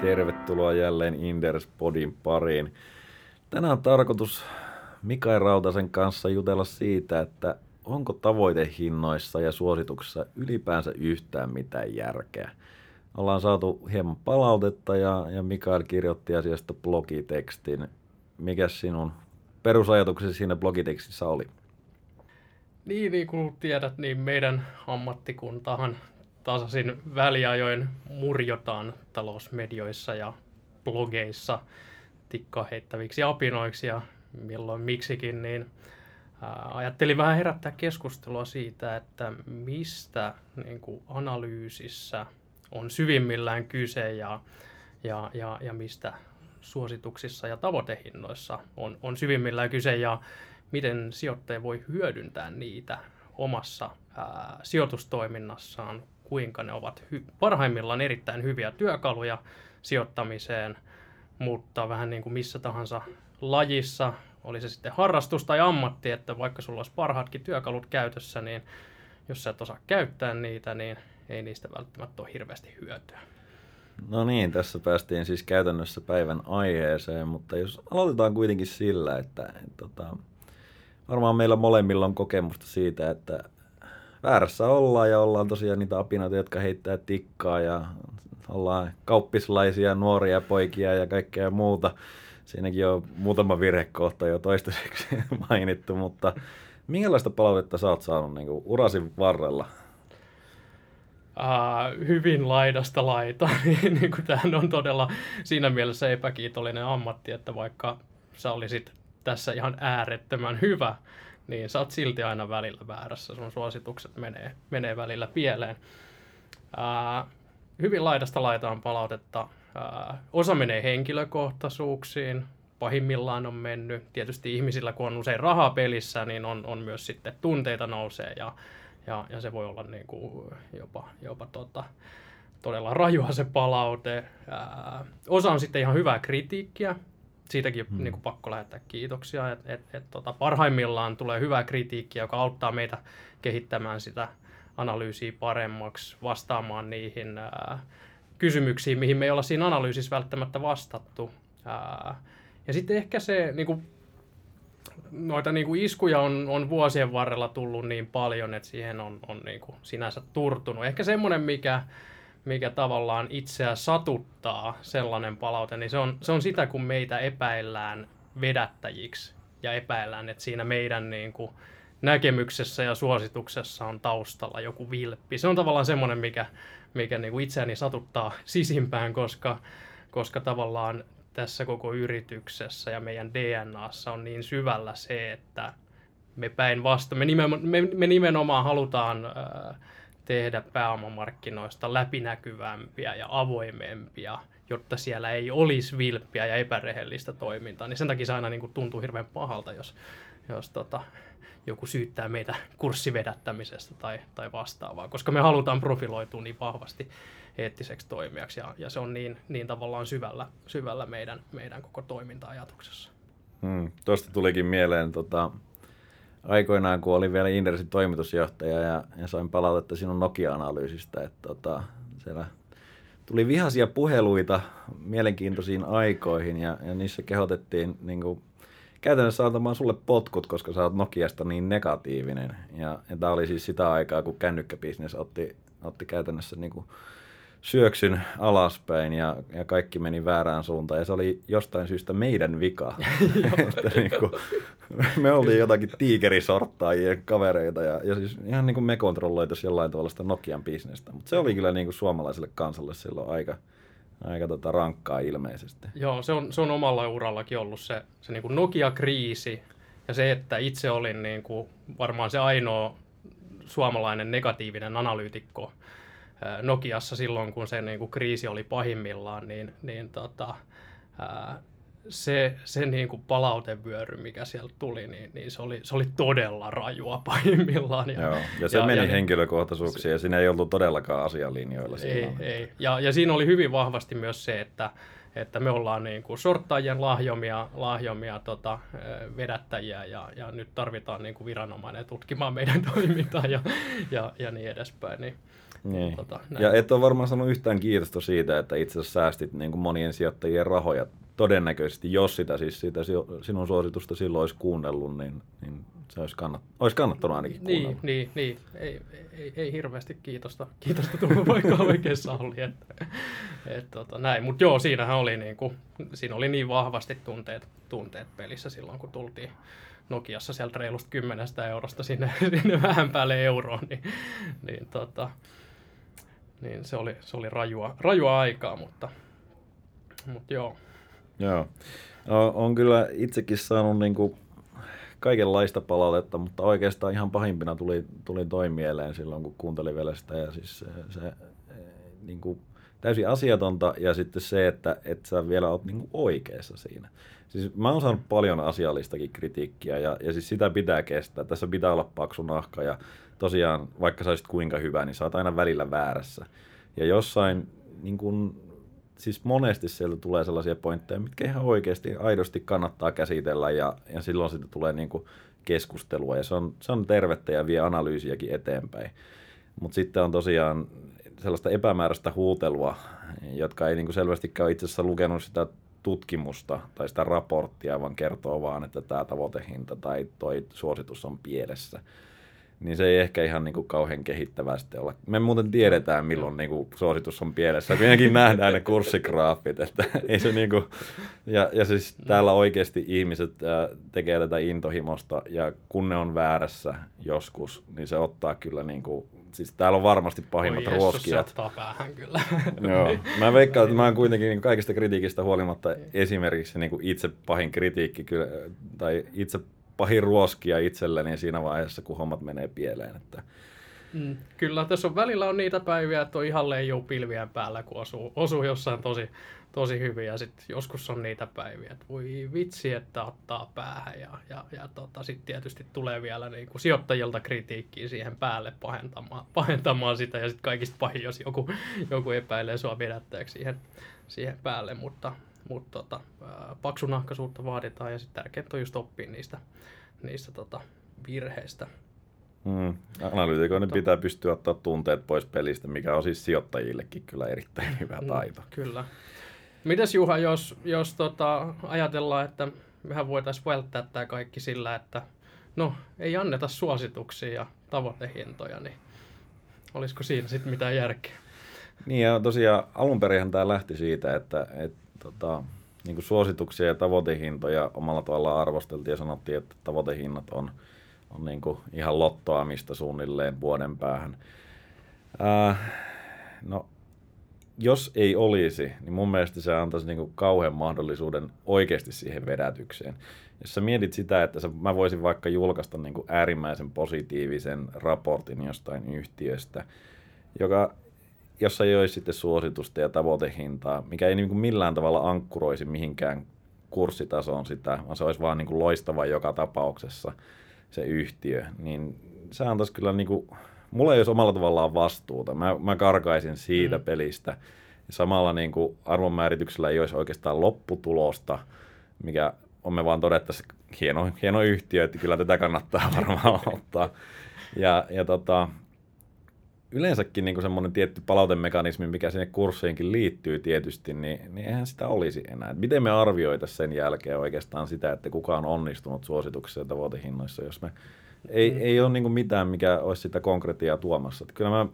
Tervetuloa jälleen Inderspodin pariin. Tänään on tarkoitus Mikael Rautasen kanssa jutella siitä, että onko tavoitehinnoissa ja suosituksissa ylipäänsä yhtään mitään järkeä. Ollaan saatu hieman palautetta ja, ja Mikael kirjoitti asiasta blogitekstin. Mikä sinun perusajatuksesi siinä blogitekstissä oli? Niin, niin kuin tiedät, niin meidän ammattikuntahan tasaisin väliajoin murjotaan talousmedioissa ja blogeissa tikkaa heittäviksi apinoiksi ja milloin miksikin, niin ajattelin vähän herättää keskustelua siitä, että mistä niin kuin analyysissä on syvimmillään kyse ja, ja, ja, ja mistä suosituksissa ja tavoitehinnoissa on, on syvimmillään kyse ja miten sijoittaja voi hyödyntää niitä omassa ää, sijoitustoiminnassaan, kuinka ne ovat hy- parhaimmillaan erittäin hyviä työkaluja sijoittamiseen, mutta vähän niin kuin missä tahansa lajissa, oli se sitten harrastus tai ammatti, että vaikka sulla olisi parhaatkin työkalut käytössä, niin jos sä et osaa käyttää niitä, niin ei niistä välttämättä ole hirveästi hyötyä. No niin, tässä päästiin siis käytännössä päivän aiheeseen, mutta jos aloitetaan kuitenkin sillä, että, tota, varmaan meillä molemmilla on kokemusta siitä, että väärässä ollaan ja ollaan tosiaan niitä apinoita, jotka heittää tikkaa ja ollaan kauppislaisia, nuoria poikia ja kaikkea muuta. Siinäkin on muutama virhekohta jo toistaiseksi mainittu, mutta minkälaista palautetta sä oot saanut niin urasin varrella? Uh, hyvin laidasta laita. niin kuin tämähän on todella siinä mielessä epäkiitollinen ammatti, että vaikka sä olisit tässä ihan äärettömän hyvä, niin sä oot silti aina välillä väärässä. Sun suositukset menee, menee välillä pieleen. Uh, hyvin laidasta laitaan palautetta. Uh, osa menee henkilökohtaisuuksiin, pahimmillaan on mennyt. Tietysti ihmisillä, kun on usein rahaa pelissä, niin on, on myös sitten tunteita nousee ja, ja, ja se voi olla niin kuin jopa, jopa tota, todella rajua se palaute. Ää, osa on sitten ihan hyvää kritiikkiä. Siitäkin hmm. niin kuin pakko lähettää kiitoksia, että et, et, tota, parhaimmillaan tulee hyvää kritiikkiä, joka auttaa meitä kehittämään sitä analyysiä paremmaksi, vastaamaan niihin ää, kysymyksiin, mihin me ei olla siinä analyysissä välttämättä vastattu. Ää, ja sitten ehkä se, niin kuin, noita niin kuin iskuja on, on vuosien varrella tullut niin paljon, että siihen on, on niin kuin sinänsä turtunut. Ehkä semmoinen, mikä, mikä tavallaan itseä satuttaa, sellainen palaute, niin se on, se on sitä, kun meitä epäillään vedättäjiksi ja epäillään, että siinä meidän niin kuin, näkemyksessä ja suosituksessa on taustalla joku vilppi. Se on tavallaan semmoinen, mikä, mikä niin kuin itseäni satuttaa sisimpään, koska, koska tavallaan tässä koko yrityksessä ja meidän DNAssa on niin syvällä se, että me päinvastoin, me, nimenomaan, me, me nimenomaan halutaan äh, tehdä pääomamarkkinoista läpinäkyvämpiä ja avoimempia, jotta siellä ei olisi vilppiä ja epärehellistä toimintaa. Niin sen takia se aina niin kuin tuntuu hirveän pahalta, jos, jos tota, joku syyttää meitä kurssivedättämisestä tai, tai vastaavaa, koska me halutaan profiloitua niin vahvasti eettiseksi toimijaksi ja, ja se on niin, niin tavallaan syvällä, syvällä meidän, meidän koko toiminta-ajatuksessa. Hmm, Tuosta tulikin mieleen tota, aikoinaan, kun olin vielä Indersin toimitusjohtaja ja, ja sain palautetta sinun Nokia-analyysistä, että tota, siellä tuli vihaisia puheluita mielenkiintoisiin aikoihin ja, ja niissä kehotettiin niin kuin, käytännössä antamaan sulle potkut, koska sä oot Nokiasta niin negatiivinen. Ja, ja tämä oli siis sitä aikaa, kun kännykkäbisnes otti, otti käytännössä niin kuin, syöksyn alaspäin ja, ja kaikki meni väärään suuntaan. Ja se oli jostain syystä meidän vika. että niin kuin, me oltiin jotakin tiikerisorttaajien kavereita ja, ja siis ihan niin kuin me kontrolloitaisiin jollain tavalla sitä Nokian bisnestä. Mutta se oli kyllä niin kuin suomalaiselle kansalle silloin aika, aika tota rankkaa ilmeisesti. Joo, se on, se on omalla urallakin ollut se, se niin kuin Nokia-kriisi ja se, että itse olin niin kuin varmaan se ainoa suomalainen negatiivinen analyytikko Nokiassa silloin, kun se niin kuin kriisi oli pahimmillaan, niin, niin tota, ää, se, se niin kuin palautevyöry, mikä sieltä tuli, niin, niin se, oli, se oli todella rajua pahimmillaan. Ja, Joo, ja se ja, meni ja, henkilökohtaisuuksiin, ja siinä ei ollut todellakaan asialinjoilla. Ei, ei. Ja, ja siinä oli hyvin vahvasti myös se, että, että me ollaan niin kuin sorttajien lahjomia, lahjomia tota, vedättäjiä, ja, ja nyt tarvitaan niin kuin viranomainen tutkimaan meidän toimintaa ja, ja, ja niin edespäin. Niin, Niin. Tota, ja et ole varmaan sanonut yhtään kiitosta siitä, että itse asiassa säästit niin kuin monien sijoittajien rahoja. Todennäköisesti, jos sitä siis sitä sinun suositusta silloin olisi kuunnellut, niin, niin se olisi, kannat, olisi kannattanut ainakin niin, kuunnella. Niin, niin, niin. Ei, ei, ei, hirveästi kiitosta, kiitosta tullut, vaikka oikeassa oli. Että, et, tota, näin. Mutta joo, siinähän oli, niin kuin, siinä oli niin vahvasti tunteet, tunteet pelissä silloin, kun tultiin Nokiassa sieltä reilusta kymmenestä eurosta sinne, sinne vähän päälle euroon, niin, niin, tota, niin se oli, se oli rajua, rajua aikaa, mutta, mutta joo. Joo. On kyllä itsekin saanut niin kuin kaikenlaista palautetta, mutta oikeastaan ihan pahimpina tuli, tuli toi mieleen silloin, kun kuuntelin vielä sitä. Ja siis se, se niin kuin täysin asiatonta ja sitten se, että, että sä vielä oot niin kuin oikeassa siinä. Siis mä oon saanut paljon asiallistakin kritiikkiä ja, ja siis sitä pitää kestää. Tässä pitää olla paksu nahka ja tosiaan, vaikka sä olisit kuinka hyvä, niin sä oot aina välillä väärässä. Ja jossain, niin kun, siis monesti sieltä tulee sellaisia pointteja, mitkä ihan oikeasti aidosti kannattaa käsitellä ja, ja silloin sitten tulee niin kuin keskustelua ja se on, se on tervettä ja vie analyysiäkin eteenpäin. Mutta sitten on tosiaan sellaista epämääräistä huutelua, jotka ei niin kuin selvästikään ole itse asiassa lukenut sitä tutkimusta tai sitä raporttia, vaan kertoo vaan, että tämä tavoitehinta tai toi suositus on pielessä. Niin se ei ehkä ihan niin kuin kauhean kehittävästi olla. Me muuten tiedetään, milloin niin kuin suositus on pielessä. Meidänkin nähdään ne kurssigraafit. Että ei se niin kuin, ja, ja siis täällä oikeasti ihmiset äh, tekee tätä intohimosta ja kun ne on väärässä joskus, niin se ottaa kyllä niin kuin siis täällä on varmasti pahimmat Oi ruoskijat. Päähän kyllä. Joo. Mä veikkaan, että mä oon kuitenkin niin kaikista kritiikistä huolimatta esimerkiksi niin kuin itse pahin kritiikki kyllä, tai itse pahin ruoskia itselleni siinä vaiheessa, kun hommat menee pieleen. Että... Mm, kyllä, tässä on välillä on niitä päiviä, että on ihan leijuu pilvien päällä, kun osuu, osuu jossain tosi, tosi hyvin ja sitten joskus on niitä päiviä, että voi vitsi, että ottaa päähän ja, ja, ja tota, sitten tietysti tulee vielä niin kuin sijoittajilta kritiikkiä siihen päälle pahentamaan, pahentamaan sitä ja sitten kaikista pahin, jos joku, joku epäilee sua vedättäjäksi siihen, siihen päälle, mutta, mutta tota, paksunahkaisuutta vaaditaan ja sitten tärkeintä on just oppia niistä, niistä tota, virheistä. Mm. Analyytikoiden mutta, pitää pystyä ottaa tunteet pois pelistä, mikä on siis sijoittajillekin kyllä erittäin hyvä mm, taito. Kyllä. Mitäs Juha, jos, jos tota, ajatellaan, että mehän voitaisiin välttää tämä kaikki sillä, että no, ei anneta suosituksia ja tavoitehintoja, niin olisiko siinä sitten mitään järkeä? Niin ja tosiaan alun perin tämä lähti siitä, että et, tota, niin suosituksia ja tavoitehintoja omalla tavallaan arvosteltiin ja sanottiin, että tavoitehinnat on, on niin kuin ihan lottoamista suunnilleen vuoden päähän. Ää, no jos ei olisi, niin mun mielestä se antaisi niin kuin kauhean mahdollisuuden oikeasti siihen vedätykseen. Jos sä mietit sitä, että sä, mä voisin vaikka julkaista niin kuin äärimmäisen positiivisen raportin jostain yhtiöstä, joka, jossa ei olisi sitten suositusta ja tavoitehintaa, mikä ei niin kuin millään tavalla ankkuroisi mihinkään kurssitasoon sitä, vaan se olisi vaan niin kuin loistava joka tapauksessa se yhtiö, niin se antaisi kyllä niin kuin mulla ei olisi omalla tavallaan vastuuta. Mä, mä karkaisin siitä mm. pelistä. Samalla niin kuin arvonmäärityksellä ei olisi oikeastaan lopputulosta, mikä on me vaan todettaisiin, hieno, hieno yhtiö, että kyllä tätä kannattaa varmaan ottaa. Ja, ja tota, yleensäkin niin semmoinen tietty palautemekanismi, mikä sinne kurssiinkin liittyy tietysti, niin, niin eihän sitä olisi enää. miten me arvioitaisiin sen jälkeen oikeastaan sitä, että kuka on onnistunut suosituksissa ja tavoitehinnoissa, jos me ei, mm. ei ole niin mitään, mikä olisi sitä konkretiaa tuomassa. Että kyllä mä,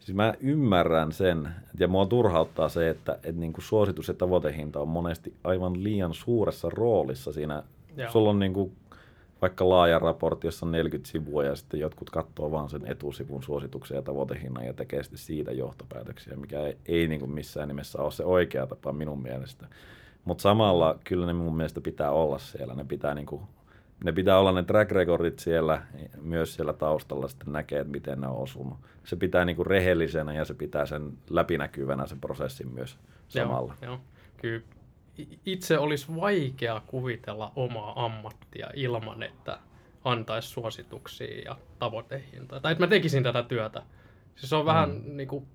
siis mä ymmärrän sen, ja mua turhauttaa se, että, että niin kuin suositus- ja tavoitehinta on monesti aivan liian suuressa roolissa siinä. Joo. Sulla on niin kuin vaikka laaja raportti, jossa on 40 sivua ja sitten jotkut katsoo vaan sen etusivun suosituksen ja tavoitehinnan ja tekee sitten siitä johtopäätöksiä, mikä ei, ei niin kuin missään nimessä ole se oikea tapa minun mielestä. Mutta samalla kyllä ne mun mielestä pitää olla siellä. Ne pitää niin kuin ne pitää olla ne track recordit siellä, myös siellä taustalla sitten näkee, että miten ne on osunut. Se pitää niinku rehellisenä ja se pitää sen läpinäkyvänä sen prosessin myös samalla. Joo, joo. Kyllä itse olisi vaikea kuvitella omaa ammattia ilman, että antaisi suosituksia ja tavoitehintoja. Tai että mä tekisin tätä työtä. Siis se on vähän mm. niin kuin,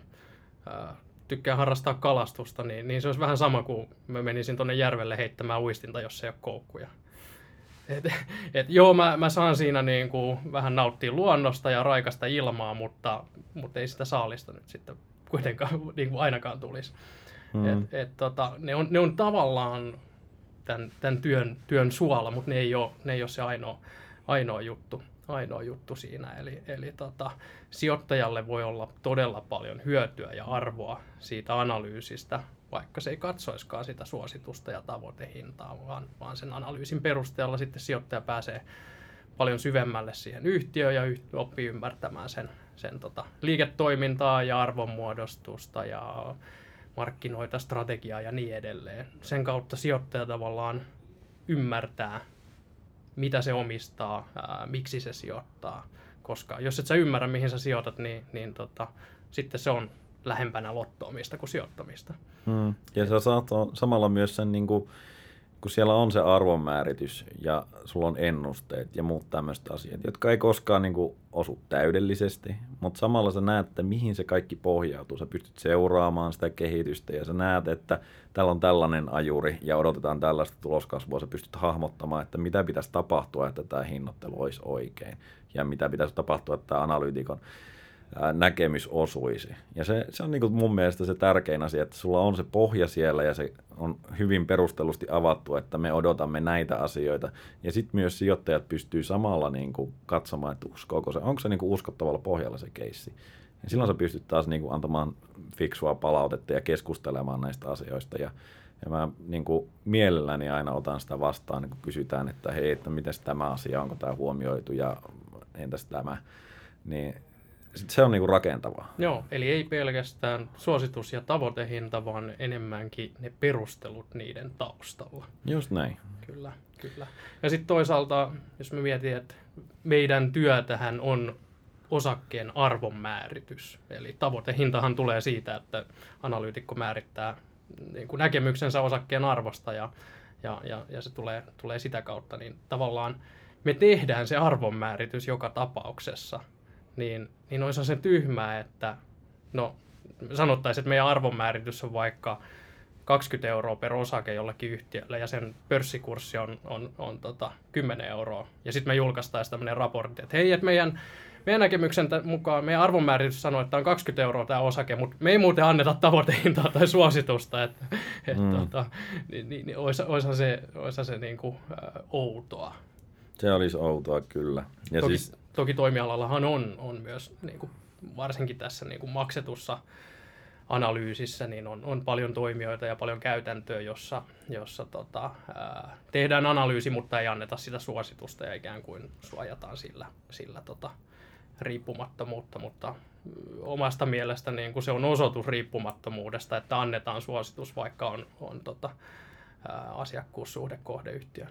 äh, tykkää harrastaa kalastusta, niin, niin se olisi vähän sama kuin mä menisin tuonne järvelle heittämään uistinta, jos ei ole koukkuja et, et, joo, mä, mä saan siinä niin kuin vähän nauttia luonnosta ja raikasta ilmaa, mutta, mutta ei sitä saalista nyt sitten kuitenkaan niin kuin ainakaan tulisi. Mm. Et, et, tota, ne, on, ne on tavallaan tämän, tämän työn, työn suola, mutta ne ei ole, ne ei ole se ainoa, ainoa juttu ainoa juttu siinä. Eli, eli tota, sijoittajalle voi olla todella paljon hyötyä ja arvoa siitä analyysistä, vaikka se ei katsoiskaan sitä suositusta ja tavoitehintaa, vaan, vaan sen analyysin perusteella sitten sijoittaja pääsee paljon syvemmälle siihen yhtiöön ja oppii ymmärtämään sen, sen tota, liiketoimintaa ja arvonmuodostusta ja markkinoita, strategiaa ja niin edelleen. Sen kautta sijoittaja tavallaan ymmärtää, mitä se omistaa, ää, miksi se sijoittaa. Koska jos et sä ymmärrä, mihin sä sijoitat, niin, niin tota, sitten se on lähempänä lottoamista kuin sijoittamista. Hmm. Ja sä saat samalla myös sen, niin kuin, kun siellä on se arvonmääritys ja sulla on ennusteet ja muut tämmöiset asiat, jotka ei koskaan niin kuin, osu täydellisesti, mutta samalla sä näet, että mihin se kaikki pohjautuu. Sä pystyt seuraamaan sitä kehitystä ja sä näet, että täällä on tällainen ajuri ja odotetaan tällaista tuloskasvua. Sä pystyt hahmottamaan, että mitä pitäisi tapahtua, että tämä hinnoittelu olisi oikein ja mitä pitäisi tapahtua, että tämä analyytikon näkemys osuisi. Ja se, se on niin kuin mun mielestä se tärkein asia, että sulla on se pohja siellä ja se on hyvin perustellusti avattu, että me odotamme näitä asioita. Ja sitten myös sijoittajat pystyy samalla niin kuin katsomaan, että uskoako se, onko se niin kuin uskottavalla pohjalla se keissi. Ja silloin sä pystyt taas niin kuin antamaan fiksua palautetta ja keskustelemaan näistä asioista. Ja, ja mä niin kuin mielelläni aina otan sitä vastaan, niin kun kysytään, että hei, että miten tämä asia, onko tämä huomioitu ja entäs tämä. Niin se on niinku rakentavaa. Joo, eli ei pelkästään suositus- ja tavoitehinta, vaan enemmänkin ne perustelut niiden taustalla. Just näin. Kyllä, kyllä. Ja sitten toisaalta, jos me mietin, että meidän työtähän on osakkeen arvonmääritys. Eli tavoitehintahan tulee siitä, että analyytikko määrittää niin kuin näkemyksensä osakkeen arvosta ja, ja, ja, ja se tulee, tulee sitä kautta. Niin tavallaan me tehdään se arvonmääritys joka tapauksessa niin, niin olisi se tyhmää, että no sanottaisiin, että meidän arvonmääritys on vaikka 20 euroa per osake jollekin yhtiölle ja sen pörssikurssi on, on, on tota 10 euroa. Ja sitten me julkaistaisiin tämmöinen raportti, että hei, että meidän, meidän näkemyksen mukaan, meidän arvonmääritys sanoo, että on 20 euroa tämä osake, mutta me ei muuten anneta tavoitehintaa tai suositusta, että et, mm. tota, niin, niin, niin olisi, se, olisi se niin kuin, äh, outoa. Se olisi outoa, kyllä. Ja Toki, siis toki toimialallahan on, on myös niin kuin, varsinkin tässä niin kuin maksetussa analyysissä niin on, on paljon toimijoita ja paljon käytäntöä, jossa, jossa tota, ää, tehdään analyysi, mutta ei anneta sitä suositusta ja ikään kuin suojataan sillä, sillä tota, riippumattomuutta, mutta omasta mielestä niin kuin se on osoitus riippumattomuudesta, että annetaan suositus, vaikka on, on tota, ää, asiakkuussuhde kohdeyhtiön.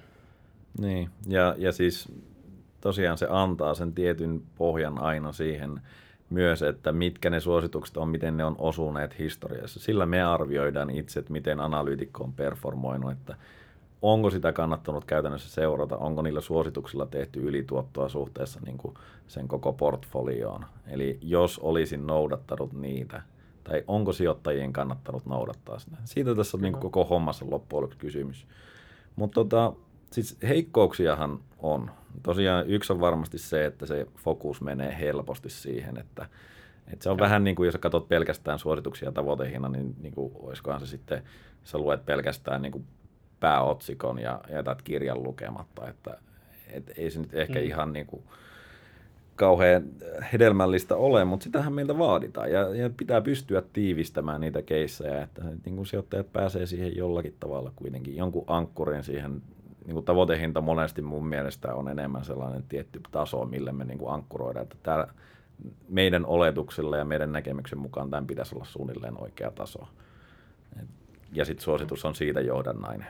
Niin, ja, ja siis tosiaan se antaa sen tietyn pohjan aina siihen myös, että mitkä ne suositukset on, miten ne on osuneet historiassa. Sillä me arvioidaan itse, että miten analyytikko on performoinut, että onko sitä kannattanut käytännössä seurata, onko niillä suosituksilla tehty ylituottoa suhteessa niin kuin sen koko portfolioon. Eli jos olisin noudattanut niitä, tai onko sijoittajien kannattanut noudattaa sitä. Siitä tässä on niin koko hommassa loppujen kysymys. Mutta tota, siis heikkouksiahan on. Tosiaan yksi on varmasti se, että se fokus menee helposti siihen, että, että se on ja. vähän niin kuin, jos katsot pelkästään suorituksia tavoitehinnan, niin, niin kuin, olisikohan se sitten, sä luet pelkästään niin kuin pääotsikon ja jätät kirjan lukematta, että et ei se nyt ehkä mm. ihan niin kuin, kauhean hedelmällistä ole, mutta sitähän meiltä vaaditaan ja, ja pitää pystyä tiivistämään niitä keissejä, että niin kuin sijoittajat pääsee siihen jollakin tavalla kuitenkin, jonkun ankkurin siihen niin kuin tavoitehinta monesti mun mielestä on enemmän sellainen tietty taso, millä me niin kuin ankkuroidaan, että tämä meidän oletuksilla ja meidän näkemyksen mukaan tämän pitäisi olla suunnilleen oikea taso. Ja sitten suositus on siitä johdannainen.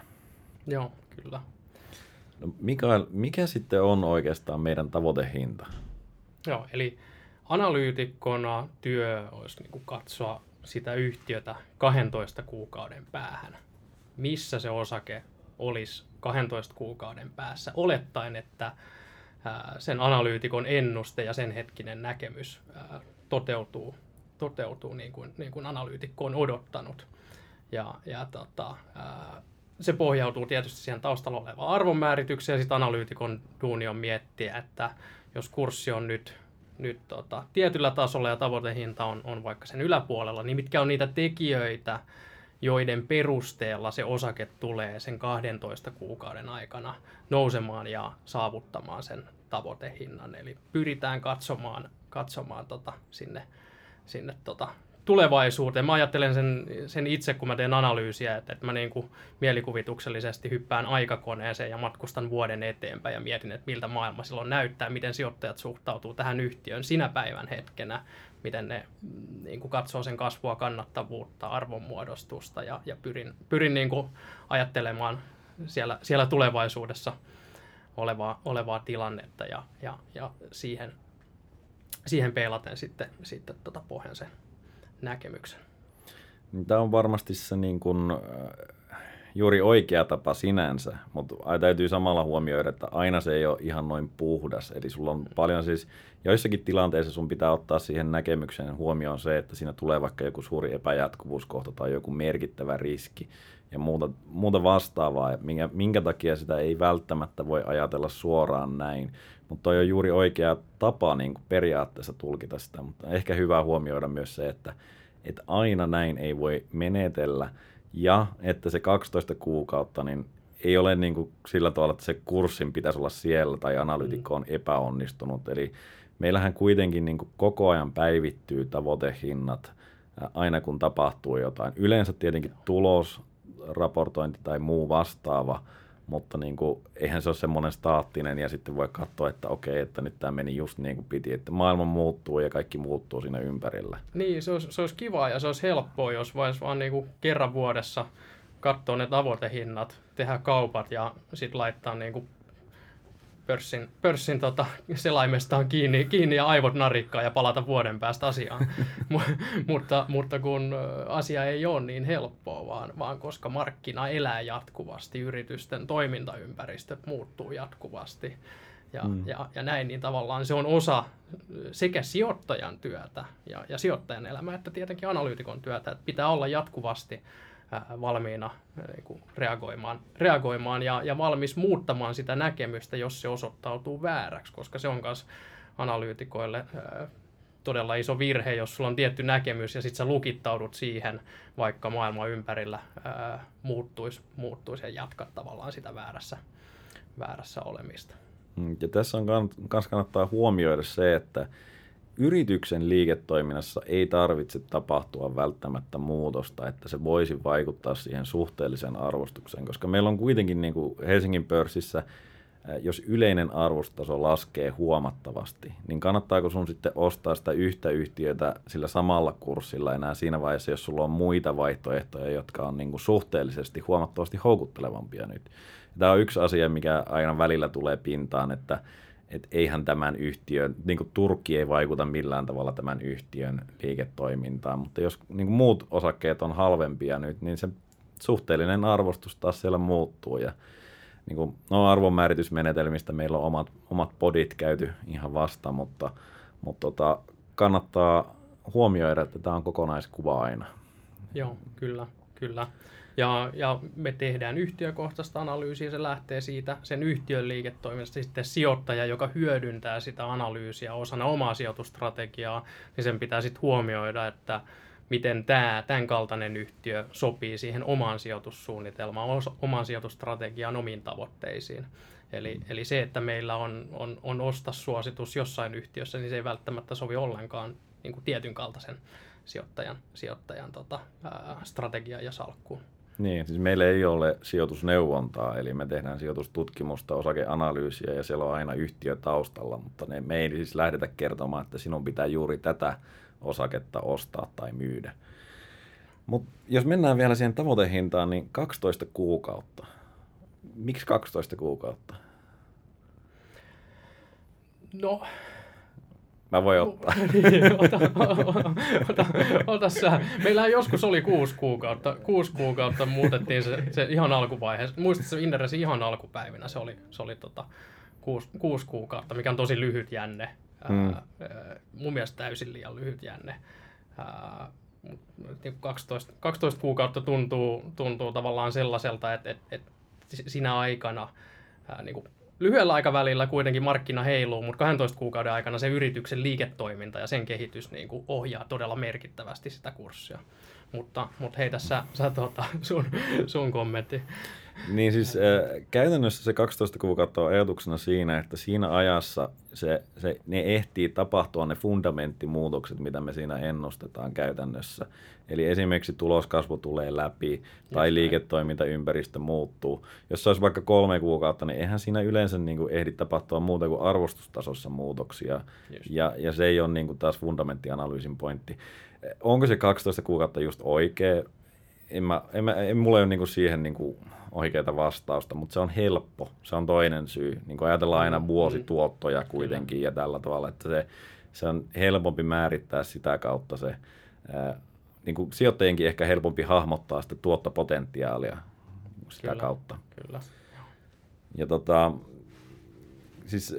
Joo, kyllä. No, Mikael, mikä sitten on oikeastaan meidän tavoitehinta? Joo, eli analyytikkona työ olisi niin kuin katsoa sitä yhtiötä 12 kuukauden päähän. Missä se osake olisi 12 kuukauden päässä, olettaen, että sen analyytikon ennuste ja sen hetkinen näkemys toteutuu, toteutuu niin, kuin, niin kuin analyytikko on odottanut. Ja, ja tota, se pohjautuu tietysti siihen taustalla olevaan arvonmääritykseen ja sitten analyytikon duuni on miettiä, että jos kurssi on nyt, nyt tota, tietyllä tasolla ja tavoitehinta on, on vaikka sen yläpuolella, niin mitkä on niitä tekijöitä, joiden perusteella se osake tulee sen 12 kuukauden aikana nousemaan ja saavuttamaan sen tavoitehinnan. Eli pyritään katsomaan, katsomaan tota, sinne, sinne tota, tulevaisuuteen. Mä ajattelen sen, sen itse, kun mä teen analyysiä, että, että mä niin kuin mielikuvituksellisesti hyppään aikakoneeseen ja matkustan vuoden eteenpäin ja mietin, että miltä maailma silloin näyttää, miten sijoittajat suhtautuu tähän yhtiöön sinä päivän hetkenä, miten ne mm, niin kuin katsoo sen kasvua, kannattavuutta, arvonmuodostusta ja, ja pyrin, pyrin niin kuin ajattelemaan siellä, siellä tulevaisuudessa olevaa, olevaa tilannetta ja, ja, ja siihen, siihen peilaten sitten, sitten tota pohjan sen näkemyksen. Tämä on varmasti se niin kuin, äh, juuri oikea tapa sinänsä, mutta täytyy samalla huomioida, että aina se ei ole ihan noin puhdas. Eli sulla on paljon siis, joissakin tilanteissa sun pitää ottaa siihen näkemykseen huomioon se, että siinä tulee vaikka joku suuri epäjatkuvuuskohta tai joku merkittävä riski ja muuta, muuta vastaavaa, minkä, minkä takia sitä ei välttämättä voi ajatella suoraan näin. Mutta toi on juuri oikea tapa niin kuin periaatteessa tulkita sitä, mutta ehkä hyvä huomioida myös se, että, että aina näin ei voi menetellä ja että se 12 kuukautta niin ei ole niin kuin sillä tavalla, että se kurssin pitäisi olla siellä tai analytikko on epäonnistunut. Eli meillähän kuitenkin niin kuin koko ajan päivittyy tavoitehinnat aina kun tapahtuu jotain. Yleensä tietenkin tulos, raportointi tai muu vastaava – mutta niin kuin, eihän se ole semmoinen staattinen ja sitten voi katsoa, että okei, että nyt tämä meni just niin kuin piti, että maailma muuttuu ja kaikki muuttuu siinä ympärillä. Niin, se olisi, se olisi kiva ja se olisi helppoa, jos voisi vaan niin kuin kerran vuodessa katsoa ne tavoitehinnat, tehdä kaupat ja sitten laittaa niin kuin pörssin, pörssin tota, selaimestaan kiinni, kiinni ja aivot narikkaa ja palata vuoden päästä asiaan. mutta, mutta kun asia ei ole niin helppoa, vaan, vaan koska markkina elää jatkuvasti, yritysten toimintaympäristöt muuttuu jatkuvasti ja, mm. ja, ja näin, niin tavallaan se on osa sekä sijoittajan työtä ja, ja sijoittajan elämää, että tietenkin analyytikon työtä, että pitää olla jatkuvasti valmiina niin kuin reagoimaan, reagoimaan ja, ja valmis muuttamaan sitä näkemystä, jos se osoittautuu vääräksi, koska se on myös analyytikoille todella iso virhe, jos sulla on tietty näkemys ja sitten sä lukittaudut siihen, vaikka maailma ympärillä muuttuisi, muuttuisi ja jatkat tavallaan sitä väärässä, väärässä olemista. Mm, ja tässä on myös kannattaa huomioida se, että yrityksen liiketoiminnassa ei tarvitse tapahtua välttämättä muutosta, että se voisi vaikuttaa siihen suhteelliseen arvostukseen, koska meillä on kuitenkin niin kuin Helsingin pörssissä, jos yleinen arvostaso laskee huomattavasti, niin kannattaako sun sitten ostaa sitä yhtä yhtiötä sillä samalla kurssilla enää siinä vaiheessa, jos sulla on muita vaihtoehtoja, jotka on niin kuin suhteellisesti huomattavasti houkuttelevampia nyt. Tämä on yksi asia, mikä aina välillä tulee pintaan, että että eihän tämän yhtiön, niin kuin Turkki ei vaikuta millään tavalla tämän yhtiön liiketoimintaan, mutta jos niin kuin muut osakkeet on halvempia nyt, niin se suhteellinen arvostus taas siellä muuttuu ja niin kuin, no arvonmääritysmenetelmistä meillä on omat, omat podit käyty ihan vasta, mutta, mutta tota, kannattaa huomioida, että tämä on kokonaiskuva aina. Joo, kyllä, kyllä. Ja, ja me tehdään yhtiökohtaista analyysiä, se lähtee siitä sen yhtiön liiketoiminnasta. Sitten sijoittaja, joka hyödyntää sitä analyysiä osana omaa sijoitustrategiaa, niin sen pitää sitten huomioida, että miten tämä, tämän kaltainen yhtiö sopii siihen omaan sijoitussuunnitelmaan, omaan sijoitustrategiaan, omiin tavoitteisiin. Eli, eli se, että meillä on, on, on ostasuositus jossain yhtiössä, niin se ei välttämättä sovi ollenkaan niin kuin tietyn kaltaisen sijoittajan, sijoittajan tota, ää, strategiaan ja salkkuun. Niin, siis meillä ei ole sijoitusneuvontaa, eli me tehdään sijoitustutkimusta, osakeanalyysiä ja siellä on aina yhtiö taustalla, mutta ne, me ei siis lähdetä kertomaan, että sinun pitää juuri tätä osaketta ostaa tai myydä. Mutta jos mennään vielä siihen tavoitehintaan, niin 12 kuukautta. Miksi 12 kuukautta? No, Mä voin ottaa. niin, ota, ota, ota sä. Meillähän joskus oli kuusi kuukautta. Kuusi kuukautta muutettiin se, se ihan alkuvaiheessa. Muistatko se Inderesin ihan alkupäivinä? Se oli, se oli tota, kuusi, kuusi kuukautta, mikä on tosi lyhyt jänne. Mm. Ää, mun mielestä täysin liian lyhyt jänne. Ää, niin 12, 12 kuukautta tuntuu, tuntuu tavallaan sellaiselta, että, että, että sinä aikana ää, niin kuin lyhyellä aikavälillä kuitenkin markkina heiluu, mutta 12 kuukauden aikana se yrityksen liiketoiminta ja sen kehitys niin kuin ohjaa todella merkittävästi sitä kurssia. Mutta, mutta hei tässä sä, tuota, sun, sun kommentti. Niin siis äh, käytännössä se 12 kuukautta on ajatuksena siinä, että siinä ajassa se, se, ne ehtii tapahtua ne fundamenttimuutokset, mitä me siinä ennustetaan käytännössä. Eli esimerkiksi tuloskasvu tulee läpi tai liiketoimintaympäristö muuttuu. Jos se olisi vaikka kolme kuukautta, niin eihän siinä yleensä niin kuin ehdi tapahtua muuta kuin arvostustasossa muutoksia. Ja, ja se ei ole niin kuin taas fundamenttianalyysin pointti. Onko se 12 kuukautta just oikea? En, mä, en, mä, en mulla ole niin kuin siihen niin kuin oikeaa vastausta, mutta se on helppo. Se on toinen syy. Niin kuin ajatellaan aina mm, vuosituottoja mm. kuitenkin ja tällä tavalla, että se, se on helpompi määrittää sitä kautta se, ää, niin kuin sijoittajienkin ehkä helpompi hahmottaa sitä tuottopotentiaalia sitä kyllä, kautta. Kyllä. Ja tota, siis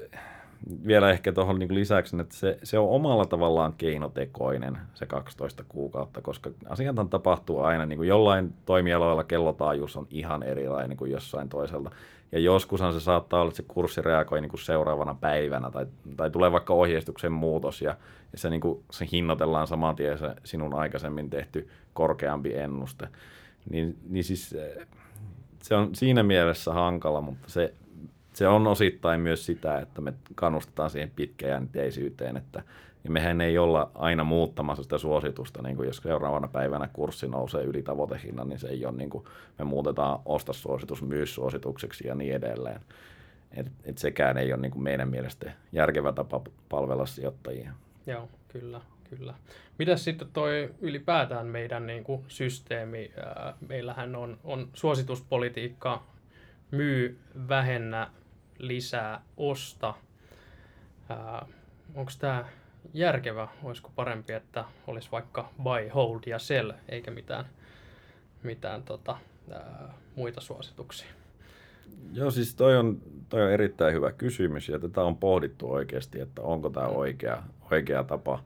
vielä ehkä tuohon niin lisäksi, että se, se on omalla tavallaan keinotekoinen se 12 kuukautta, koska asiathan tapahtuu aina, niin kuin jollain toimialoilla kellotaajuus on ihan erilainen kuin jossain toisella. Ja joskushan se saattaa olla, että se kurssi reagoi niin kuin seuraavana päivänä tai, tai tulee vaikka ohjeistuksen muutos ja, ja se, niin kuin, se hinnoitellaan saman tien se sinun aikaisemmin tehty korkeampi ennuste. Niin, niin siis se on siinä mielessä hankala, mutta se se on osittain myös sitä, että me kannustetaan siihen pitkäjänteisyyteen, että niin mehän ei olla aina muuttamassa sitä suositusta, niin kuin jos seuraavana päivänä kurssi nousee yli tavoitehinnan, niin se ei ole niin kuin me muutetaan ostossuositus myyssuositukseksi ja niin edelleen. Et, et sekään ei ole niin kuin meidän mielestä järkevä tapa palvella sijoittajia. Joo, kyllä, kyllä. Mitäs sitten toi ylipäätään meidän niin kuin systeemi? Meillähän on, on suosituspolitiikka, myy, vähennä, lisää, osta. Onko tämä järkevä? Olisiko parempi, että olisi vaikka buy, hold ja sell, eikä mitään, mitään tota, ää, muita suosituksia? Joo, siis toi on, toi on erittäin hyvä kysymys ja tätä on pohdittu oikeasti, että onko tämä oikea, oikea tapa.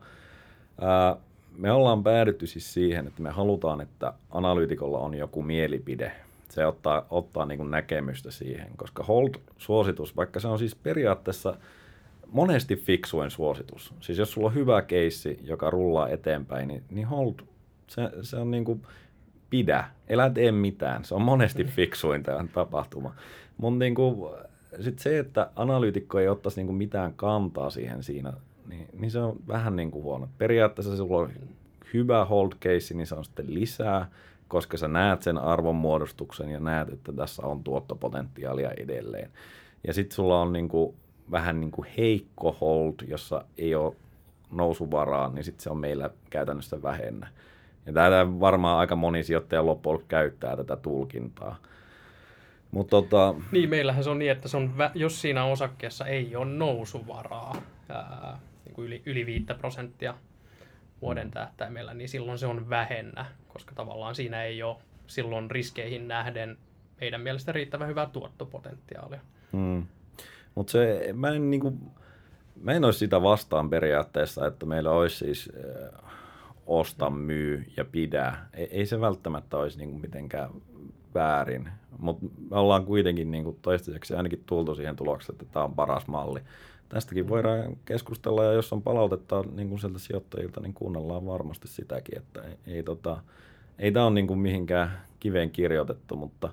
Ää, me ollaan päädytty siis siihen, että me halutaan, että analyytikolla on joku mielipide se ottaa, ottaa niin kuin näkemystä siihen, koska hold-suositus, vaikka se on siis periaatteessa monesti fiksuin suositus, siis jos sulla on hyvä keissi, joka rullaa eteenpäin, niin, niin hold, se, se on niin kuin pidä, elä tee mitään, se on monesti fiksuin tämä tapahtuma. Mutta niin sitten se, että analyytikko ei ottaisi niin kuin mitään kantaa siihen siinä, niin, niin se on vähän niin kuin huono. Periaatteessa sulla on hyvä hold case, niin se on sitten lisää, koska sä näet sen arvonmuodostuksen ja näet, että tässä on tuottopotentiaalia edelleen. Ja sitten sulla on niinku, vähän niin kuin heikko hold, jossa ei ole nousuvaraa, niin sitten se on meillä käytännössä vähennä. Ja tätä varmaan aika moni sijoittaja loppujen käyttää tätä tulkintaa. Mut tota... Niin, meillähän se on niin, että se on, jos siinä osakkeessa ei ole nousuvaraa, ää, niin kuin yli, yli 5 prosenttia vuoden tähtäimellä, niin silloin se on vähennä, koska tavallaan siinä ei ole silloin riskeihin nähden meidän mielestä riittävän hyvää tuottopotentiaalia. Hmm. Mutta se, mä en, niinku, mä en olisi sitä vastaan periaatteessa, että meillä olisi siis äh, osta, myy ja pidä. Ei, ei se välttämättä olisi niinku mitenkään väärin, mutta me ollaan kuitenkin niinku toistaiseksi ainakin tultu siihen tulokseen, että tämä on paras malli tästäkin voidaan keskustella ja jos on palautetta niin kuin sieltä sijoittajilta, niin kuunnellaan varmasti sitäkin, että ei, ei, tota, ei tämä ole niin kuin mihinkään kiveen kirjoitettu, mutta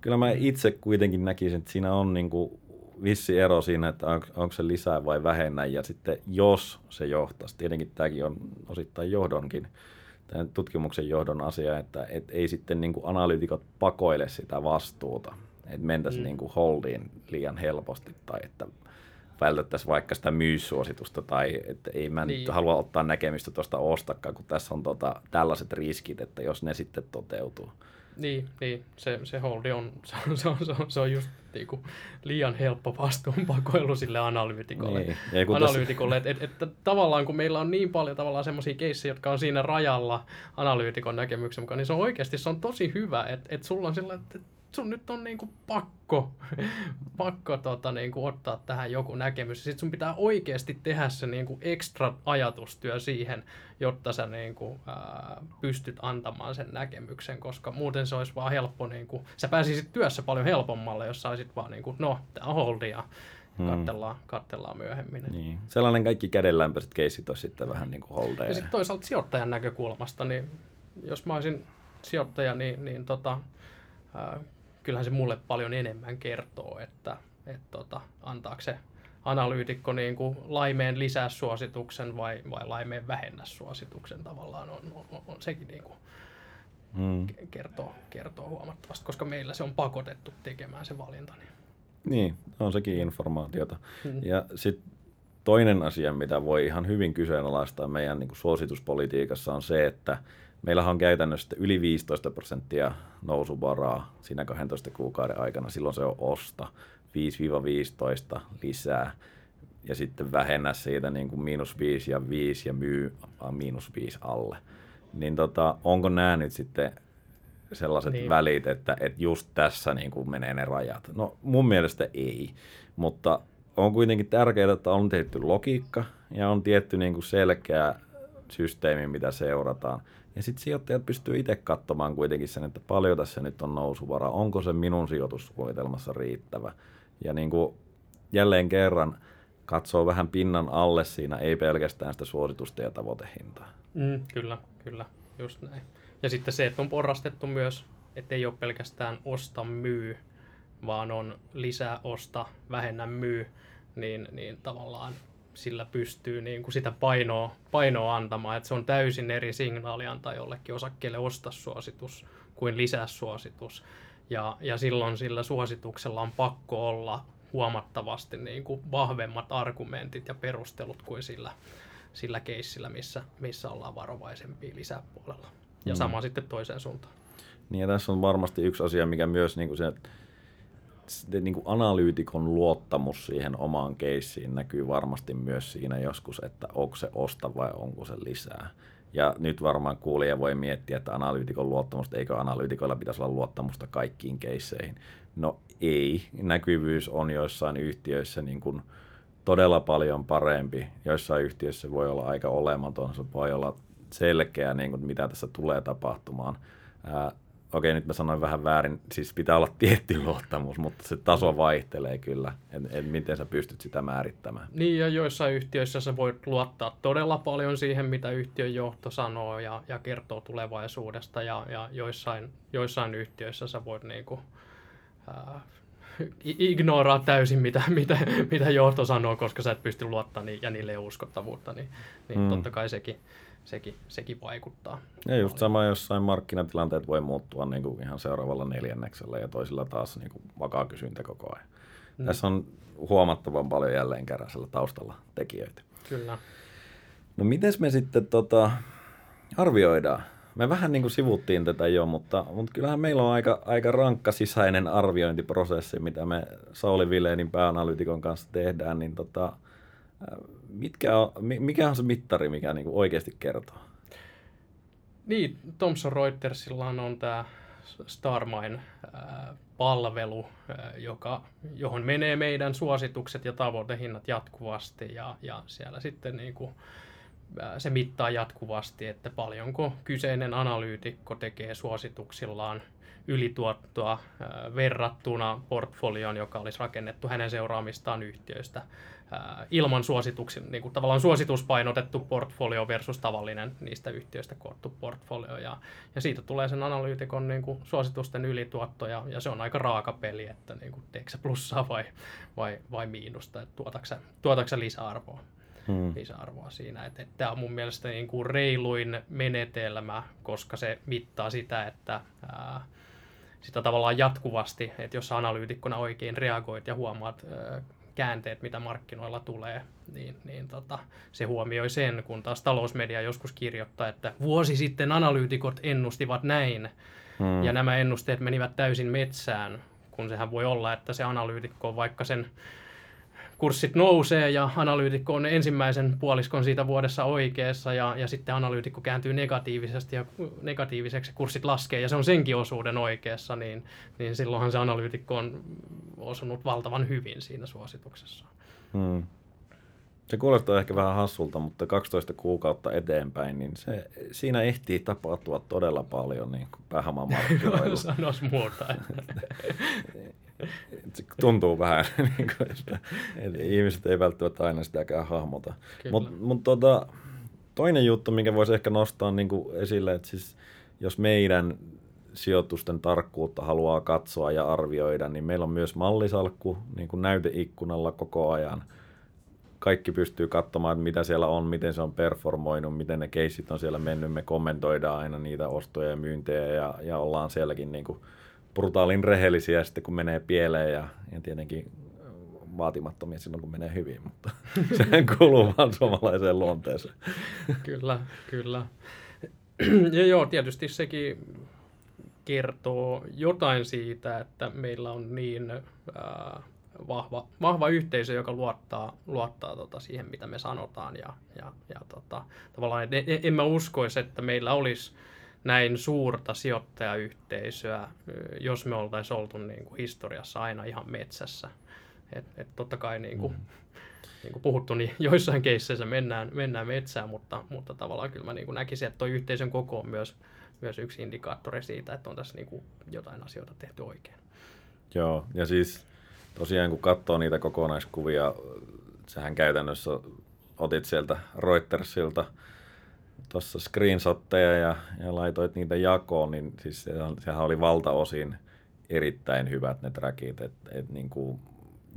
kyllä mä itse kuitenkin näkisin, että siinä on niin kuin vissi ero siinä, että on, onko se lisää vai vähennä ja sitten jos se johtaisi, tietenkin tämäkin on osittain johdonkin, tämän tutkimuksen johdon asia, että et ei sitten niin kuin analyytikot pakoile sitä vastuuta, että mentäisiin mm. niin kuin holdiin liian helposti tai että vältettäisiin vaikka sitä myyssuositusta tai että ei mä niin. nyt halua ottaa näkemystä tuosta ostakaan, kun tässä on tota, tällaiset riskit, että jos ne sitten toteutuu. Niin, niin. Se, se holdi on, se on, se on, se on, se on just niinku liian helppo vastuunpakoilu sille analyytikolle. Niin. analyytikolle että et, et, et, tavallaan kun meillä on niin paljon tavallaan semmoisia keissejä, jotka on siinä rajalla analyytikon näkemyksen mukaan, niin se on oikeasti se on tosi hyvä, että et sulla on sillä, että sun nyt on niinku pakko, pakko tota, niinku ottaa tähän joku näkemys. Sitten sun pitää oikeasti tehdä se niinku ekstra ajatustyö siihen, jotta sä niinku, ää, pystyt antamaan sen näkemyksen, koska muuten se olisi vaan helppo, niinku, sä pääsisit työssä paljon helpommalle, jos sä olisit vaan niinku, no, tää on holdi ja hmm. kattellaan, kattellaan myöhemmin. Niin. Sellainen kaikki kädenlämpöiset keissit on sitten vähän niin kuin holdeja. Ja sitten toisaalta sijoittajan näkökulmasta, niin jos mä olisin sijoittaja, niin, niin tota, ää, kyllähän se mulle paljon enemmän kertoo, että et tota, antaako se analyytikko niin kuin laimeen lisää suosituksen vai, vai laimeen vähennä suosituksen tavallaan on, on, on, sekin niin kuin hmm. kertoo, kertoo huomattavasti, koska meillä se on pakotettu tekemään se valinta. Niin, niin on sekin informaatiota. Hmm. Ja sitten toinen asia, mitä voi ihan hyvin kyseenalaistaa meidän niin kuin suosituspolitiikassa on se, että Meillä on käytännössä yli 15 prosenttia nousuvaraa siinä 12 kuukauden aikana. Silloin se on osta 5-15 lisää ja sitten vähennä siitä niin kuin miinus 5 ja 5 ja myy miinus 5 alle. Niin tota, onko nämä nyt sitten sellaiset niin. välit, että, että just tässä niin kuin menee ne rajat? No mun mielestä ei, mutta on kuitenkin tärkeää, että on tehty logiikka ja on tietty niin kuin selkeä systeemi, mitä seurataan. Ja sitten sijoittajat pystyy itse katsomaan kuitenkin sen, että paljon tässä nyt on nousuvara, onko se minun sijoitussuunnitelmassa riittävä. Ja niin kuin jälleen kerran katsoo vähän pinnan alle siinä, ei pelkästään sitä suositusta ja tavoitehintaa. Mm, kyllä, kyllä, just näin. Ja sitten se, että on porrastettu myös, että ei ole pelkästään osta myy, vaan on lisää osta, vähennä myy, niin, niin tavallaan sillä pystyy niin kuin sitä painoa, painoa antamaan, että se on täysin eri signaali antaa jollekin osakkeelle ostaa suositus kuin lisää suositus. Ja, ja silloin sillä suosituksella on pakko olla huomattavasti niin kuin vahvemmat argumentit ja perustelut kuin sillä, sillä keissillä, missä, missä ollaan varovaisempia lisäpuolella. Ja mm. sama sitten toiseen suuntaan. Niin ja tässä on varmasti yksi asia, mikä myös niin kuin se, niin kuin analyytikon luottamus siihen omaan keissiin näkyy varmasti myös siinä joskus, että onko se osta vai onko se lisää. Ja nyt varmaan kuulija voi miettiä, että analyytikon luottamusta, eikö analyytikoilla pitäisi olla luottamusta kaikkiin keisseihin. No ei, näkyvyys on joissain yhtiöissä niin kuin todella paljon parempi. Joissain yhtiöissä voi olla aika olematon, se voi olla selkeä, niin kuin mitä tässä tulee tapahtumaan okei nyt mä sanoin vähän väärin, siis pitää olla tietty luottamus, mutta se taso vaihtelee kyllä, että et miten sä pystyt sitä määrittämään. Niin ja joissain yhtiöissä sä voit luottaa todella paljon siihen, mitä yhtiön johto sanoo ja, ja kertoo tulevaisuudesta ja, ja joissain, joissain yhtiöissä sä voit niinku, äh, ignoraa täysin, mitä, mitä, mitä johto sanoo, koska sä et pysty luottamaan niin, ja niille ei uskottavuutta, niin, niin mm. totta kai sekin, sekin, sekin vaikuttaa. Ja just sama jossain markkinatilanteet voi muuttua niin kuin ihan seuraavalla neljänneksellä ja toisilla taas niin kuin vakaa kysyntä koko ajan. Mm. Tässä on huomattavan paljon jälleen kerran taustalla tekijöitä. Kyllä. No miten me sitten tota, arvioidaan? Me vähän niin kuin sivuttiin tätä jo, mutta, mutta kyllähän meillä on aika, aika rankka sisäinen arviointiprosessi, mitä me Sauli Vileenin pääanalyytikon kanssa tehdään, niin tota, mitkä on, mikä on se mittari, mikä niin kuin oikeasti kertoo? Niin, Thomson Reutersilla on tämä Starmine-palvelu, joka, johon menee meidän suositukset ja tavoitehinnat jatkuvasti ja, ja siellä sitten niin kuin, se mittaa jatkuvasti, että paljonko kyseinen analyytikko tekee suosituksillaan ylituottoa verrattuna portfolioon, joka olisi rakennettu hänen seuraamistaan yhtiöistä ilman suosituksen, niin kuin tavallaan suosituspainotettu portfolio versus tavallinen niistä yhtiöistä koottu portfolio. Ja, ja siitä tulee sen analyytikon niin kuin suositusten ylituotto ja, ja se on aika raaka peli, että niin kuin, teekö plussaa vai, vai, vai miinusta, että tuotaksa, lisäarvoa. Hmm. lisäarvoa siinä. Että, että tämä on mun mielestä niin kuin reiluin menetelmä, koska se mittaa sitä, että ää, sitä tavallaan jatkuvasti, että jos analyytikkona oikein reagoit ja huomaat ää, käänteet, mitä markkinoilla tulee, niin, niin tota, se huomioi sen, kun taas talousmedia joskus kirjoittaa, että vuosi sitten analyytikot ennustivat näin, hmm. ja nämä ennusteet menivät täysin metsään, kun sehän voi olla, että se analyytikko on vaikka sen kurssit nousee ja analyytikko on ensimmäisen puoliskon siitä vuodessa oikeassa ja, ja sitten analyytikko kääntyy negatiivisesti ja negatiiviseksi kurssit laskee ja se on senkin osuuden oikeassa, niin, niin silloinhan se analyytikko on osunut valtavan hyvin siinä suosituksessa. Hmm. Se kuulostaa ehkä vähän hassulta, mutta 12 kuukautta eteenpäin, niin se, siinä ehtii tapahtua todella paljon niin pääomamarkkinoilla. Sanois muuta. se tuntuu vähän, niin kuin, että, että ihmiset ei välttämättä aina sitäkään hahmota. Mutta mut, tota, toinen juttu, mikä voisi ehkä nostaa niin kuin esille, että siis jos meidän sijoitusten tarkkuutta haluaa katsoa ja arvioida, niin meillä on myös mallisalkku niin kuin näyteikkunalla koko ajan – kaikki pystyy katsomaan, että mitä siellä on, miten se on performoinut, miten ne keissit on siellä mennyt. Me kommentoidaan aina niitä ostoja ja myyntejä ja, ja ollaan sielläkin niin kuin brutaalin rehellisiä sitten, kun menee pieleen ja, ja tietenkin vaatimattomia silloin, kun menee hyvin, mutta sehän kuuluu vaan suomalaiseen luonteeseen. kyllä, kyllä. Ja joo, tietysti sekin kertoo jotain siitä, että meillä on niin äh, vahva, vahva yhteisö, joka luottaa, luottaa tota siihen, mitä me sanotaan. Ja, ja, ja tota, tavallaan en, en mä uskoisi, että meillä olisi näin suurta sijoittajayhteisöä, jos me oltaisiin oltu niin kuin historiassa aina ihan metsässä. Et, et totta kai niin kuin, mm. niin kuin puhuttu, niin joissain keisseissä mennään, mennään metsään, mutta, mutta tavallaan kyllä mä niin kuin näkisin, että tuo yhteisön koko on myös, myös yksi indikaattori siitä, että on tässä niin kuin jotain asioita tehty oikein. Joo, ja siis tosiaan kun katsoo niitä kokonaiskuvia, sehän käytännössä otit sieltä Reutersilta tuossa screenshotteja ja, ja laitoit niitä jakoon, niin siis sehän, sehän oli valtaosin erittäin hyvät ne trackit. Et, et niin kuin,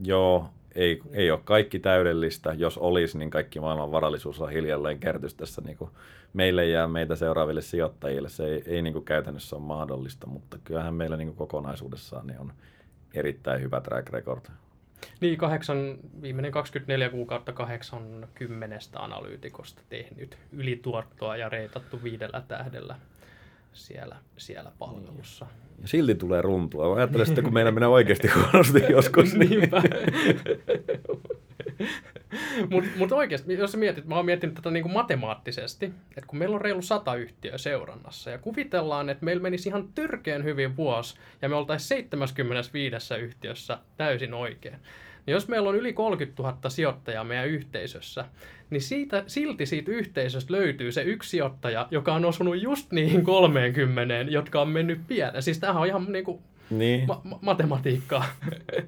joo, ei, ei ole kaikki täydellistä. Jos olisi, niin kaikki maailman varallisuus on hiljalleen kertys tässä niin kuin meille ja meitä seuraaville sijoittajille. Se ei, ei niin kuin käytännössä ole mahdollista, mutta kyllähän meillä niin kuin kokonaisuudessaan niin on erittäin hyvä track record. Niin, kahdeksan, viimeinen 24 kuukautta 80 analyytikosta tehnyt ylituottoa ja reitattu viidellä tähdellä siellä, siellä palvelussa. Ja silti tulee runtua. Ajattelen sitten, kun meillä menee oikeasti huonosti joskus. Niinpä. Mutta mut oikeasti, jos sä mietit, mä oon miettinyt tätä niinku matemaattisesti, että kun meillä on reilu sata yhtiöä seurannassa ja kuvitellaan, että meillä menisi ihan törkeän hyvin vuosi ja me oltaisiin 75 yhtiössä täysin oikein. Niin jos meillä on yli 30 000 sijoittajaa meidän yhteisössä, niin siitä, silti siitä yhteisöstä löytyy se yksi sijoittaja, joka on osunut just niihin 30, jotka on mennyt pieleen. Siis tämähän on ihan niin kuin niin. ma- ma- matematiikkaa.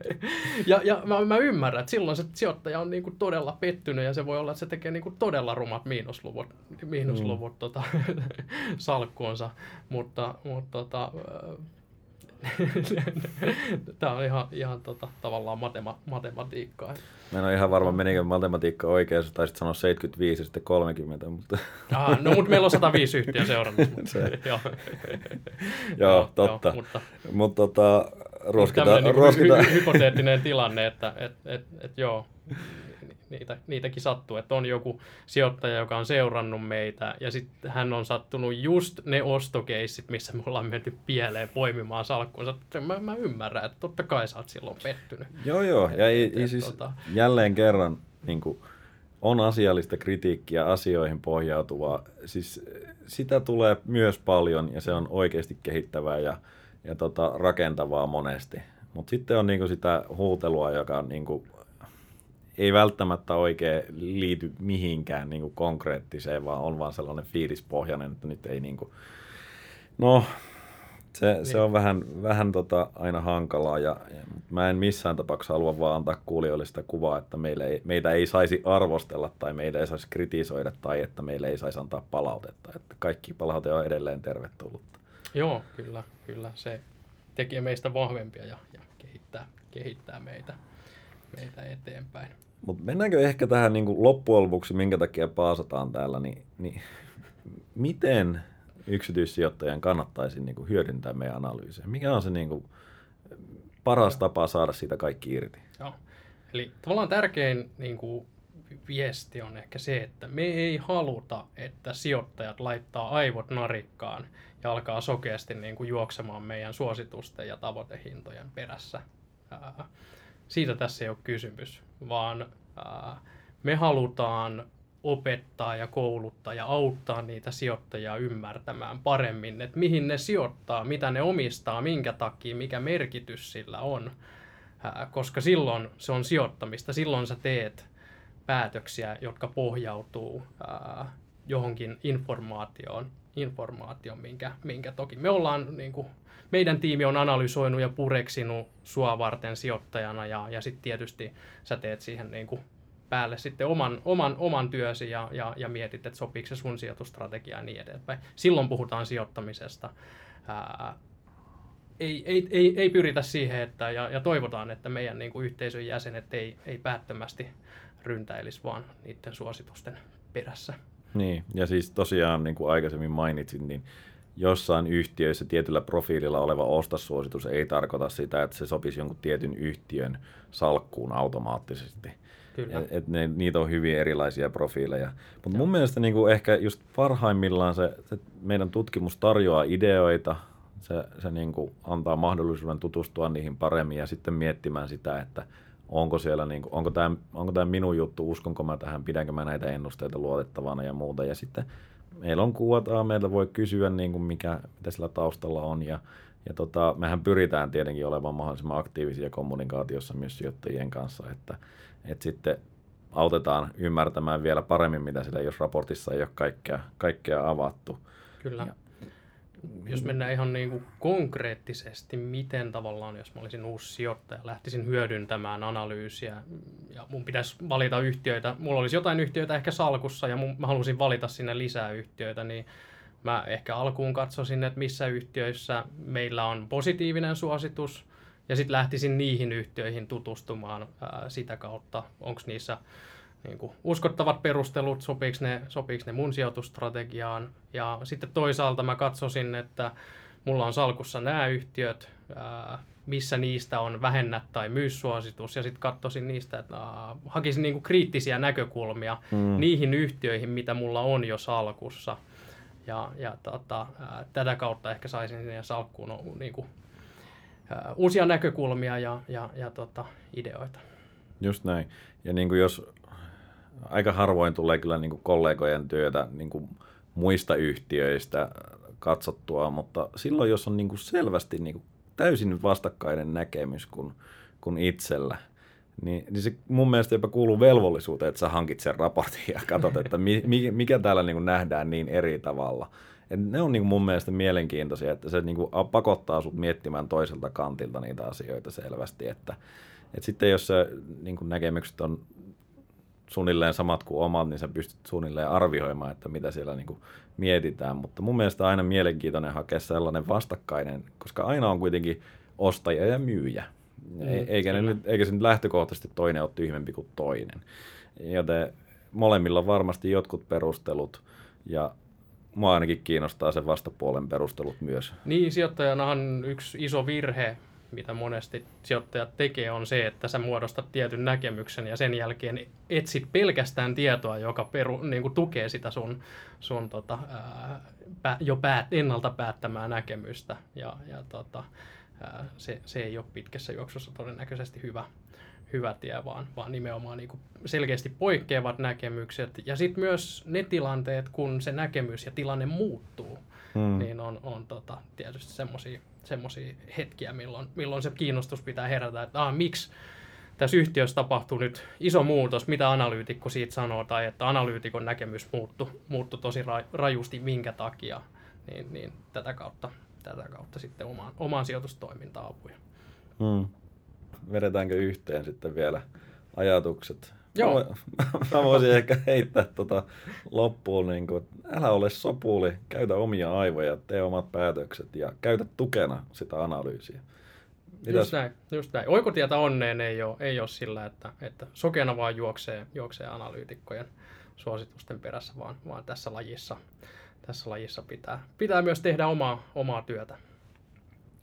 ja ja mä, mä ymmärrän, että silloin se sijoittaja on niinku todella pettynyt ja se voi olla, että se tekee niinku todella rumat miinusluvut, miinusluvut mm. tota, salkkuunsa. Mutta, mutta tota, Tämä on ihan, ihan tota, tavallaan matema, matematiikkaa. Mä en ole ihan varma, menikö matematiikka oikein, jos taisit sanoa 75 ja sitten 30. Mutta... Ah, no, mutta meillä on 105 yhtiö seurannut. joo. joo, totta. Joo, mutta, mutta tota, ruoskita, niin ruoskita. Hy- hypoteettinen tilanne, että et, et, et, joo, niitä, niitäkin sattuu, että on joku sijoittaja, joka on seurannut meitä ja sitten hän on sattunut just ne ostokeissit, missä me ollaan menty pieleen poimimaan salkkuunsa. Mä, mä ymmärrän, että totta kai sä oot silloin pettynyt. Joo, joo. Ja ei, ei siis tota... jälleen kerran niin kuin, on asiallista kritiikkiä asioihin pohjautuvaa. Siis sitä tulee myös paljon ja se on oikeasti kehittävää ja, ja tota, rakentavaa monesti. Mutta sitten on niinku sitä huutelua, joka niinku ei välttämättä oikein liity mihinkään niin kuin konkreettiseen, vaan on vaan sellainen fiilispohjainen, että nyt ei niin kuin... No, se, niin. se on vähän, vähän tota aina hankalaa ja, ja mä en missään tapauksessa halua vaan antaa kuulijoille sitä kuvaa, että meille ei, meitä ei saisi arvostella tai meitä ei saisi kritisoida tai että meille ei saisi antaa palautetta. Että kaikki palaute on edelleen tervetullutta. Joo, kyllä, kyllä. Se tekee meistä vahvempia ja, ja kehittää, kehittää meitä, meitä eteenpäin. Mutta mennäänkö ehkä tähän niin kuin loppujen lopuksi, minkä takia paasataan täällä, niin, niin miten yksityissijoittajan kannattaisi niin kuin hyödyntää meidän analyysiä? Mikä on se niin kuin paras tapa saada siitä kaikki irti? Joo. Eli tavallaan tärkein niin kuin, viesti on ehkä se, että me ei haluta, että sijoittajat laittaa aivot narikkaan ja alkaa sokeasti niin kuin, juoksemaan meidän suositusten ja tavoitehintojen perässä. Ää, Siitä tässä ei ole kysymys, vaan me halutaan opettaa ja kouluttaa ja auttaa niitä sijoittajia ymmärtämään paremmin, että mihin ne sijoittaa, mitä ne omistaa, minkä takia, mikä merkitys sillä on. Koska silloin se on sijoittamista, silloin sä teet päätöksiä, jotka pohjautuu johonkin informaatioon, informaatioon minkä, minkä toki me ollaan, niin kuin, meidän tiimi on analysoinut ja pureksinut sua varten sijoittajana ja, ja sitten tietysti sä teet siihen niin kuin, päälle sitten oman, oman, oman työsi ja, ja, ja mietit, että sopiiko se sun sijoitustrategia ja niin edespäin. Silloin puhutaan sijoittamisesta. Ää, ei, ei, ei, ei pyritä siihen, että, ja, ja toivotaan, että meidän niin kuin yhteisön jäsenet ei, ei päättömästi ryntäilisi vaan niiden suositusten perässä. Niin, ja siis tosiaan niin kuin aikaisemmin mainitsin, niin jossain yhtiöissä tietyllä profiililla oleva ostossuositus ei tarkoita sitä, että se sopisi jonkun tietyn yhtiön salkkuun automaattisesti. Kyllä. Et, et ne, niitä on hyvin erilaisia profiileja. Mutta mun mielestä niin kuin ehkä just parhaimmillaan se, se meidän tutkimus tarjoaa ideoita, se, se niin kuin antaa mahdollisuuden tutustua niihin paremmin ja sitten miettimään sitä, että onko siellä, niin kuin, onko tämä onko tämä minun juttu, uskonko mä tähän, pidänkö mä näitä ennusteita luotettavana ja muuta. Ja sitten meillä on kuvataan, meiltä voi kysyä, niin kuin mikä, mitä sillä taustalla on ja, ja tota, mehän pyritään tietenkin olemaan mahdollisimman aktiivisia kommunikaatiossa myös sijoittajien kanssa, että, että sitten autetaan ymmärtämään vielä paremmin, mitä sillä, jos raportissa ei ole kaikkea, kaikkea avattu. Kyllä. Ja, jos mennään ihan niin kuin konkreettisesti, miten tavallaan, jos mä olisin uusi sijoittaja, lähtisin hyödyntämään analyysiä ja mun pitäisi valita yhtiöitä, mulla olisi jotain yhtiöitä ehkä salkussa ja mun, mä haluaisin valita sinne lisää yhtiöitä, niin mä ehkä alkuun katsoisin, että missä yhtiöissä meillä on positiivinen suositus ja sitten lähtisin niihin yhtiöihin tutustumaan ää, sitä kautta, onko niissä niin kuin uskottavat perustelut, sopiiko ne, sopiiko ne mun sijoitustrategiaan. Ja sitten toisaalta mä katsosin, että mulla on salkussa nämä yhtiöt, ää, missä niistä on vähennä tai myyssuositus, ja sitten katsoisin niistä, että ää, hakisin niin kuin kriittisiä näkökulmia mm. niihin yhtiöihin, mitä mulla on jo salkussa. Ja, ja tota, ää, tätä kautta ehkä saisin sinne salkkuun niin kuin, ää, uusia näkökulmia ja, ja, ja tota, ideoita. Just näin. Ja niin kuin jos aika harvoin tulee kyllä niin kuin kollegojen työtä niin kuin muista yhtiöistä katsottua, mutta silloin jos on niin kuin selvästi niin kuin täysin vastakkainen näkemys kuin, kuin itsellä, niin, niin se mun mielestä jopa kuuluu velvollisuuteen, että sä hankit sen raportin ja katsot, että mi, mikä täällä niin kuin nähdään niin eri tavalla. Et ne on niin kuin mun mielestä mielenkiintoisia, että se niin kuin pakottaa sut miettimään toiselta kantilta niitä asioita selvästi, että, että sitten jos se niin kuin näkemykset on suunnilleen samat kuin omat, niin sä pystyt suunnilleen arvioimaan, että mitä siellä niin kuin mietitään. Mutta mun mielestä aina mielenkiintoinen hakea sellainen vastakkainen, koska aina on kuitenkin ostaja ja myyjä. Mm, eikä, ne nyt, eikä se nyt lähtökohtaisesti toinen ole tyhmempi kuin toinen. Joten molemmilla on varmasti jotkut perustelut ja mua ainakin kiinnostaa se vastapuolen perustelut myös. Niin, sijoittajanahan yksi iso virhe mitä monesti sijoittajat tekee, on se, että sä muodostat tietyn näkemyksen ja sen jälkeen etsit pelkästään tietoa, joka peru, niin kuin tukee sitä sun, sun tota, ää, jo päät, ennalta päättämää näkemystä. Ja, ja tota, ää, se, se ei ole pitkässä juoksussa todennäköisesti hyvä, hyvä tie, vaan, vaan nimenomaan niin kuin selkeästi poikkeavat näkemykset. Ja sitten myös ne tilanteet, kun se näkemys ja tilanne muuttuu, hmm. niin on, on tota, tietysti semmoisia semmoisia hetkiä, milloin, milloin se kiinnostus pitää herätä, että ah, miksi tässä yhtiössä tapahtuu nyt iso muutos, mitä analyytikko siitä sanoo, tai että analyytikon näkemys muuttui, muuttui tosi rajusti, minkä takia, niin, niin tätä, kautta, tätä kautta sitten omaan, omaan sijoitustoimintaan apuja. Hmm. Vedetäänkö yhteen sitten vielä ajatukset Joo. Mä voisin ehkä heittää tota loppuun, niin kuin, että älä ole sopuli, käytä omia aivoja, tee omat päätökset ja käytä tukena sitä analyysiä. Mitäs? Just näin, just näin. Oikotietä onneen ei ole, ei ole sillä, että, että sokeana vaan juoksee, juoksee analyytikkojen suositusten perässä, vaan, vaan tässä lajissa, tässä lajissa pitää, pitää myös tehdä omaa, omaa työtä.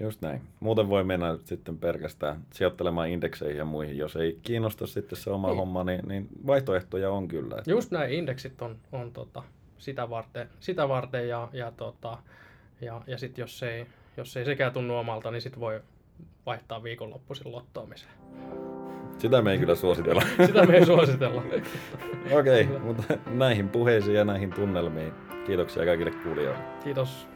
Just näin. Muuten voi mennä sitten pelkästään sijoittelemaan indekseihin ja muihin. Jos ei kiinnosta sitten se oma niin. homma, niin, niin vaihtoehtoja on kyllä. Just näin, indeksit on, on tota, sitä varten, sitä varten ja, ja, tota, ja, ja sitten jos ei, jos ei sekään tunnu omalta, niin sitten voi vaihtaa viikonloppuisin lottoamiseen. Sitä me ei kyllä suositella. Sitä me ei suositella. Okei, okay, mutta näihin puheisiin ja näihin tunnelmiin kiitoksia kaikille kuulijoille. Kiitos.